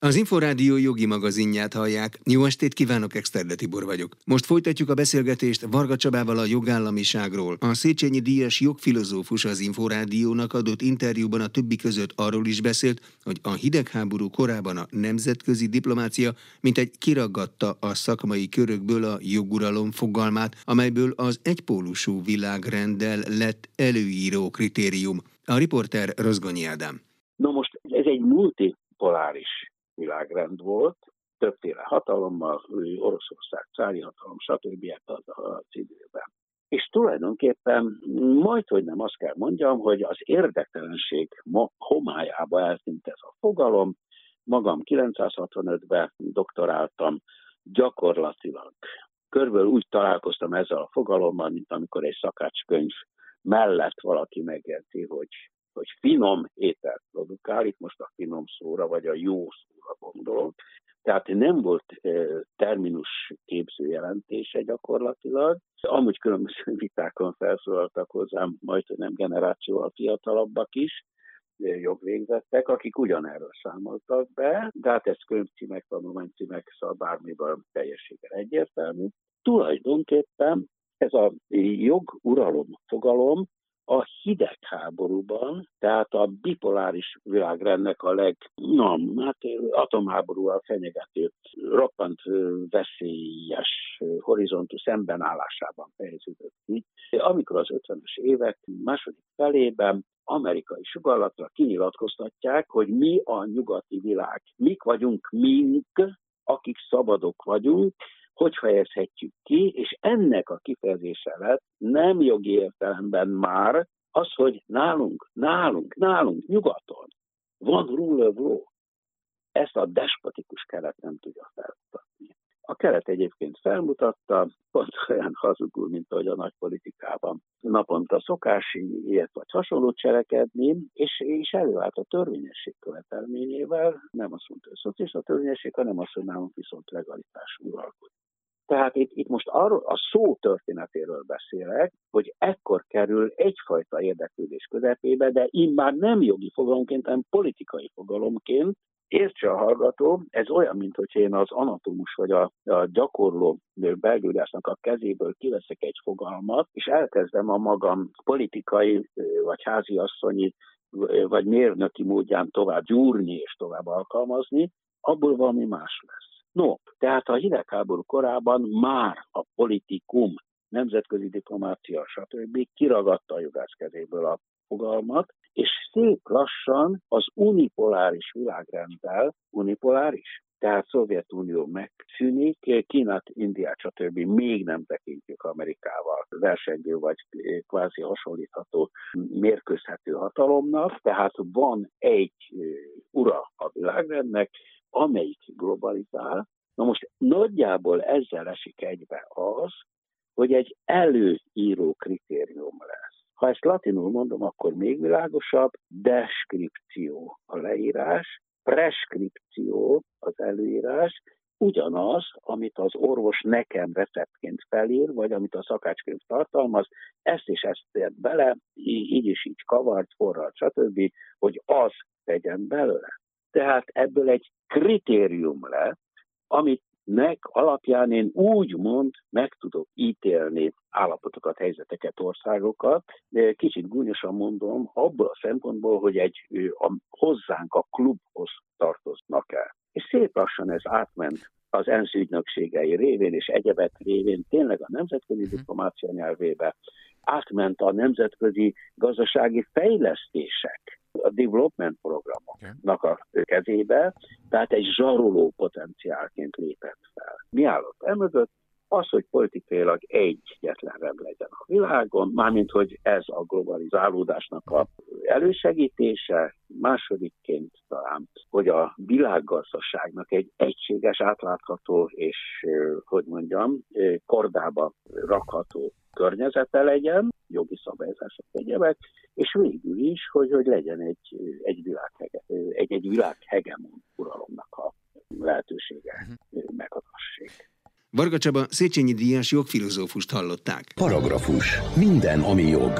Az Inforádió jogi magazinját hallják. Jó estét kívánok, Exterde Tibor vagyok. Most folytatjuk a beszélgetést Varga Csabával a jogállamiságról. A Széchenyi Díjas jogfilozófus az Inforádiónak adott interjúban a többi között arról is beszélt, hogy a hidegháború korában a nemzetközi diplomácia mint egy kiraggatta a szakmai körökből a joguralom fogalmát, amelyből az egypólusú világrenddel lett előíró kritérium. A riporter Rozgonyi Ádám. No most ez egy multipoláris világrend volt, többféle hatalommal, Oroszország, cári hatalom, stb. ebben az időben. És tulajdonképpen majd, hogy nem azt kell mondjam, hogy az érdektelenség homályába eltűnt ez a fogalom. Magam 965-ben doktoráltam, gyakorlatilag körülbelül úgy találkoztam ezzel a fogalommal, mint amikor egy szakácskönyv mellett valaki megérti, hogy, hogy finom ételt produkál, itt most a finom szóra, vagy a jó szóra gondolok. Tehát nem volt terminus képző jelentése gyakorlatilag. Amúgy különböző vitákon felszólaltak hozzám, majd hogy nem generációval fiatalabbak is, jogvégzettek, akik ugyanerről számoltak be, de hát ez könyvcímek, tanulmánycímek, szóval bármiből teljességgel egyértelmű. Tulajdonképpen ez a joguralom fogalom a hidegháborúban, tehát a bipoláris világrendnek a leg, na, hát atomháborúval fenyegető, roppant veszélyes horizontú szembenállásában fejeződött ki. Amikor az 50-es évek második felében amerikai sugallatra kinyilatkoztatják, hogy mi a nyugati világ. Mik vagyunk mink, akik szabadok vagyunk, hogy fejezhetjük ki, és ennek a kifejezése lett nem jogi értelemben már az, hogy nálunk, nálunk, nálunk, nyugaton van rule of law. Ezt a despotikus kelet nem tudja felmutatni. A kelet egyébként felmutatta, pont olyan hazugul, mint ahogy a nagy politikában naponta szokás ilyet vagy hasonlót cselekedni, és, és előállt a törvényesség követelményével, nem azt mondta, hogy szocialista törvényesség, hanem azt, hogy nálunk viszont legalitás uralkodik. Tehát itt, itt most arról a szó történetéről beszélek, hogy ekkor kerül egyfajta érdeklődés közepébe, de immár nem jogi fogalomként, hanem politikai fogalomként, Értse a hallgató, ez olyan, mint hogy én az anatomus vagy a, a gyakorló belgyógyásznak a kezéből kiveszek egy fogalmat, és elkezdem a magam politikai vagy háziasszonyi vagy mérnöki módján tovább gyúrni és tovább alkalmazni, abból valami más lesz. No, tehát a hidegháború korában már a politikum, nemzetközi diplomácia, stb. kiragadta a jogász kezéből a fogalmat, és szép lassan az unipoláris világrenddel, unipoláris, tehát Szovjetunió megszűnik, Kínát, Indiát, stb. még nem tekintjük Amerikával versengő vagy kvázi hasonlítható mérkőzhető hatalomnak, tehát van egy ura a világrendnek, amelyik globalizál. Na most nagyjából ezzel esik egybe az, hogy egy előíró kritérium lesz. Ha ezt latinul mondom, akkor még világosabb, deskripció a leírás, preskripció az előírás, ugyanaz, amit az orvos nekem receptként felír, vagy amit a szakácskönyv tartalmaz, ezt és ezt tért bele, így is így kavart, forralt, stb., hogy az tegyen belőle. Tehát ebből egy kritérium lett, amit meg alapján én úgymond meg tudok ítélni állapotokat, helyzeteket, országokat, de kicsit gúnyosan mondom, abból a szempontból, hogy egy a, hozzánk a klubhoz tartoznak el. És szép lassan ez átment az ENSZ ügynökségei révén és egyebek révén tényleg a nemzetközi mhm. diplomácia nyelvébe, átment a nemzetközi gazdasági fejlesztések, a development programoknak a kezébe, tehát egy zsaroló potenciálként lépett fel. Mi állott emögött? Az, hogy politikailag egyetlen rend legyen a világon, mármint, hogy ez a globalizálódásnak a elősegítése, másodikként talán, hogy a világgazdaságnak egy egységes, átlátható és, hogy mondjam, kordába rakható környezete legyen, jogi szabályzások egyebek, és végül is, hogy, hogy legyen egy, egy, világhege, egy, egy világhegemon uralomnak a lehetősége, uh-huh. megadassék. Varga Csaba Széchenyi Díjas jogfilozófust hallották. Paragrafus. Minden, ami jog.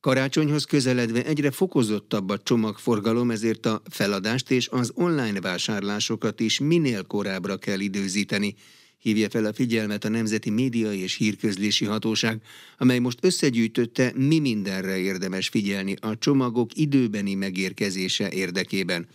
Karácsonyhoz közeledve egyre fokozottabb a csomagforgalom, ezért a feladást és az online vásárlásokat is minél korábbra kell időzíteni, hívja fel a figyelmet a Nemzeti Média és Hírközlési Hatóság, amely most összegyűjtötte, mi mindenre érdemes figyelni a csomagok időbeni megérkezése érdekében.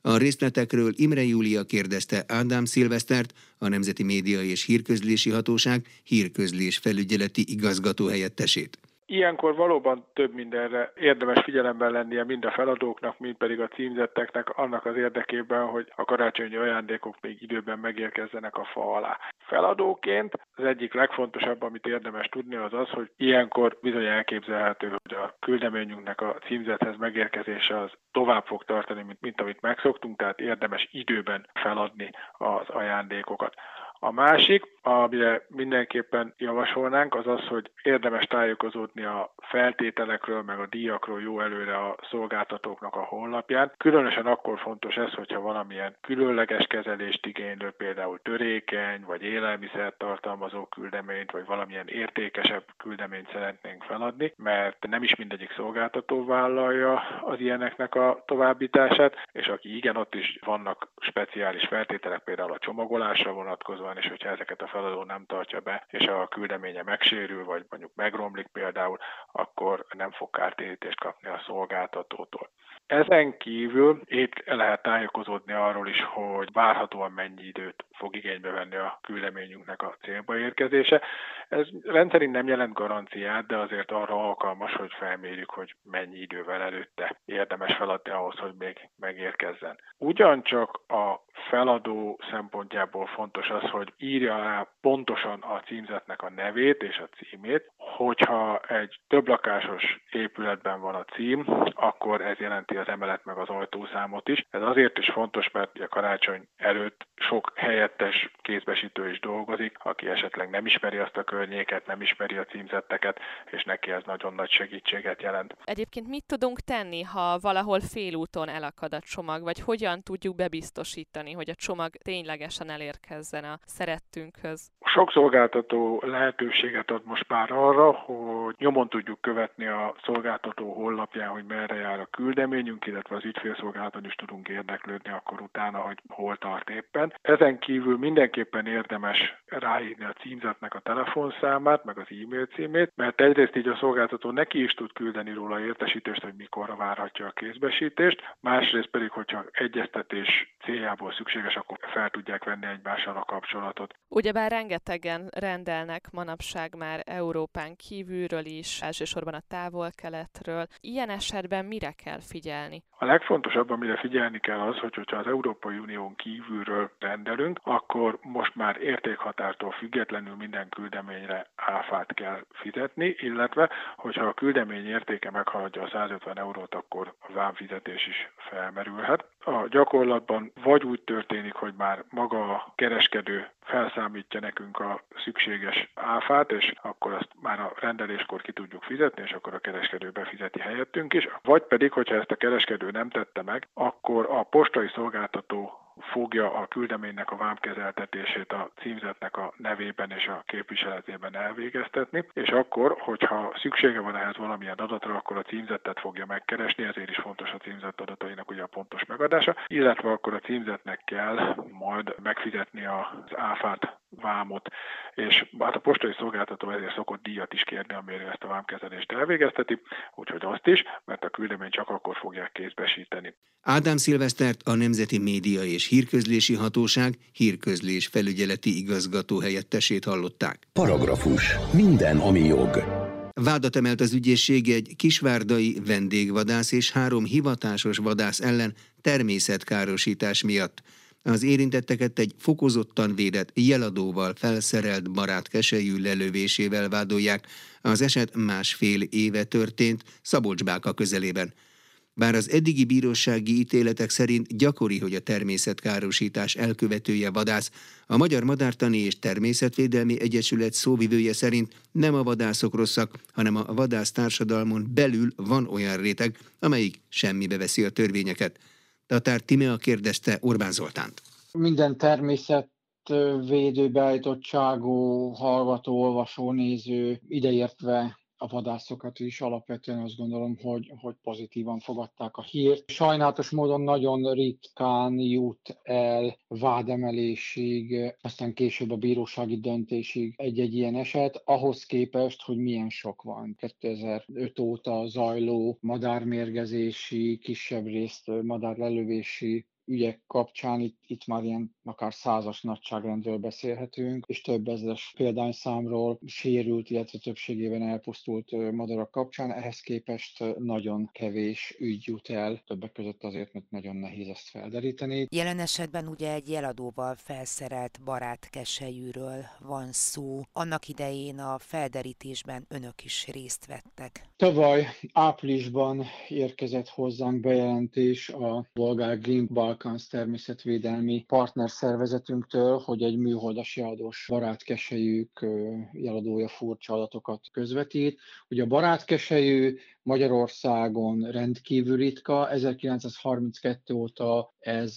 A részletekről Imre Júlia kérdezte Ádám Szilvesztert, a Nemzeti Média és Hírközlési Hatóság hírközlés felügyeleti igazgató helyettesét. Ilyenkor valóban több mindenre érdemes figyelemben lennie mind a feladóknak, mind pedig a címzetteknek annak az érdekében, hogy a karácsonyi ajándékok még időben megérkezzenek a fa alá. Feladóként az egyik legfontosabb, amit érdemes tudni, az az, hogy ilyenkor bizony elképzelhető, hogy a küldeményünknek a címzethez megérkezése az tovább fog tartani, mint, mint amit megszoktunk, tehát érdemes időben feladni az ajándékokat. A másik, amire mindenképpen javasolnánk, az az, hogy érdemes tájékozódni a feltételekről, meg a díjakról jó előre a szolgáltatóknak a honlapján. Különösen akkor fontos ez, hogyha valamilyen különleges kezelést igénylő, például törékeny, vagy élelmiszer tartalmazó küldeményt, vagy valamilyen értékesebb küldeményt szeretnénk feladni, mert nem is mindegyik szolgáltató vállalja az ilyeneknek a továbbítását, és aki igen, ott is vannak speciális feltételek, például a csomagolásra vonatkozóan, van, és hogyha ezeket a feladó nem tartja be, és a küldeménye megsérül, vagy mondjuk megromlik például, akkor nem fog kártérítést kapni a szolgáltatótól. Ezen kívül itt lehet tájékozódni arról is, hogy várhatóan mennyi időt fog igénybe venni a küldeményünknek a célba érkezése. Ez rendszerint nem jelent garanciát, de azért arra alkalmas, hogy felmérjük, hogy mennyi idővel előtte érdemes feladni ahhoz, hogy még megérkezzen. Ugyancsak a feladó szempontjából fontos az, hogy írja rá pontosan a címzetnek a nevét és a címét. Hogyha egy többlakásos épületben van a cím, akkor ez jelenti az emelet meg az ajtószámot is. Ez azért is fontos, mert a karácsony előtt sok helyettes kézbesítő is dolgozik, aki esetleg nem ismeri azt a környéket, nem ismeri a címzetteket, és neki ez nagyon nagy segítséget jelent. Egyébként mit tudunk tenni, ha valahol félúton elakad a csomag, vagy hogyan tudjuk bebiztosítani, hogy a csomag ténylegesen elérkezzen a szerettünkhöz? Sok szolgáltató lehetőséget ad most már arra, hogy nyomon tudjuk követni a szolgáltató honlapján, hogy merre jár a küldeményünk, illetve az ügyfélszolgálaton is tudunk érdeklődni akkor utána, hogy hol tart éppen. Ezen kívül mindenképpen érdemes ráírni a címzetnek a telefonszámát, meg az e-mail címét, mert egyrészt így a szolgáltató neki is tud küldeni róla értesítést, hogy mikorra várhatja a kézbesítést, másrészt pedig, hogyha egyeztetés céljából szükséges, akkor fel tudják venni egymással a kapcsolatot. Ugyebár rengetegen rendelnek manapság már Európán kívülről is, elsősorban a távol-keletről. Ilyen esetben mire kell figyelni? A legfontosabb, amire figyelni kell az, hogy hogyha az Európai Unión kívülről rendelünk, akkor most már értékhatártól függetlenül minden küldeményre áfát kell fizetni, illetve hogyha a küldemény értéke meghaladja a 150 eurót, akkor a vámfizetés is felmerülhet. A gyakorlatban vagy úgy történik, hogy már maga a kereskedő felszámítja nekünk a szükséges áfát, és akkor azt már a rendeléskor ki tudjuk fizetni, és akkor a kereskedő befizeti helyettünk is. Vagy pedig, hogyha ezt a kereskedő nem tette meg, akkor a postai szolgáltató fogja a küldeménynek a vámkezeltetését a címzetnek a nevében és a képviseletében elvégeztetni, és akkor, hogyha szüksége van ehhez valamilyen adatra, akkor a címzettet fogja megkeresni, ezért is fontos a címzett adatainak ugye a pontos megadása, illetve akkor a címzetnek kell majd megfizetni az áfát vámot, és hát a postai szolgáltató ezért szokott díjat is kérni, amire ezt a vámkezelést elvégezteti, úgyhogy azt is, mert a küldemény csak akkor fogják kézbesíteni. Ádám Szilvesztert a Nemzeti Média és Hírközlési Hatóság hírközlés felügyeleti igazgató helyettesét hallották. Paragrafus. Minden, ami jog. Vádat emelt az ügyészség egy kisvárdai vendégvadász és három hivatásos vadász ellen természetkárosítás miatt. Az érintetteket egy fokozottan védett jeladóval felszerelt barát keselyű lelövésével vádolják. Az eset másfél éve történt Szabolcsbáka közelében. Bár az eddigi bírósági ítéletek szerint gyakori, hogy a természetkárosítás elkövetője vadász, a Magyar Madártani és Természetvédelmi Egyesület szóvivője szerint nem a vadászok rosszak, hanem a vadász társadalmon belül van olyan réteg, amelyik semmibe veszi a törvényeket. Tatár Timea kérdezte Orbán Zoltánt. Minden természet védő beállítottságú hallgató, olvasó, néző, ideértve a vadászokat is alapvetően azt gondolom, hogy, hogy pozitívan fogadták a hírt. Sajnálatos módon nagyon ritkán jut el vádemelésig, aztán később a bírósági döntésig egy-egy ilyen eset, ahhoz képest, hogy milyen sok van. 2005 óta zajló madármérgezési, kisebb részt madárlelövési ügyek kapcsán itt, itt már ilyen akár százas nagyságrendről beszélhetünk, és több ezeres példányszámról sérült, illetve többségében elpusztult madarak kapcsán. Ehhez képest nagyon kevés ügy jut el, többek között azért, mert nagyon nehéz ezt felderíteni. Jelen esetben ugye egy jeladóval felszerelt barát keselyűről van szó. Annak idején a felderítésben önök is részt vettek. Tavaly áprilisban érkezett hozzánk bejelentés a bolgár Green Balkans természetvédelmi partnerszervezetünktől, hogy egy műholdas jeladós barátkesejük jeladója furcsa adatokat közvetít. Ugye a barátkesejű Magyarországon rendkívül ritka, 1932 óta ez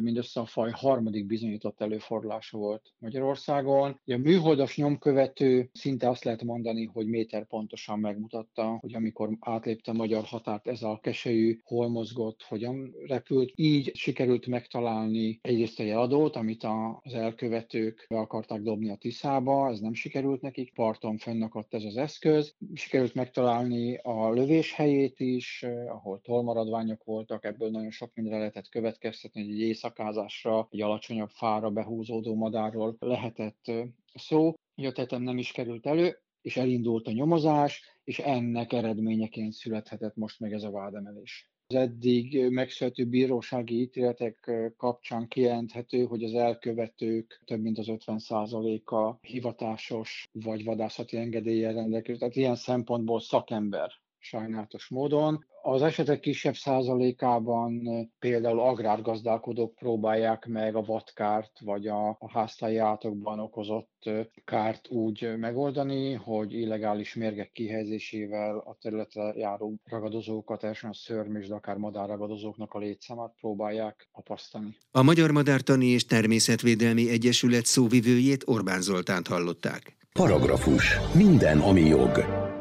mindössze a faj harmadik bizonyított előfordulása volt Magyarországon. A műholdas nyomkövető szinte azt lehet mondani, hogy méter pontosan megmutatta, hogy amikor átlépte a magyar határt, ez a keselyű hol mozgott, hogyan repült. Így sikerült megtalálni egyrészt a jeladót, amit az elkövetők be akarták dobni a Tiszába, ez nem sikerült nekik, parton fönnakadt ez az eszköz. Sikerült megtalálni a lövés helyét is, ahol tolmaradványok voltak, ebből nagyon sok mindenre lehetett következtetni, hogy egy éjszakázásra, egy alacsonyabb fára behúzódó madárról lehetett szó. A nem is került elő, és elindult a nyomozás, és ennek eredményeként születhetett most meg ez a vádemelés. Az eddig megszülető bírósági ítéletek kapcsán kijelenthető, hogy az elkövetők több mint az 50%-a hivatásos vagy vadászati engedéllyel rendelkező. Tehát ilyen szempontból szakember sajnálatos módon. Az esetek kisebb százalékában például agrárgazdálkodók próbálják meg a vadkárt vagy a, a háztáji átokban okozott kárt úgy megoldani, hogy illegális mérgek kihelyezésével a területre járó ragadozókat, elsősorban a szörmés, de akár madárragadozóknak a létszámát próbálják apasztani. A Magyar Madártani és Természetvédelmi Egyesület szóvivőjét Orbán Zoltánt hallották. Paragrafus. Minden, ami jog.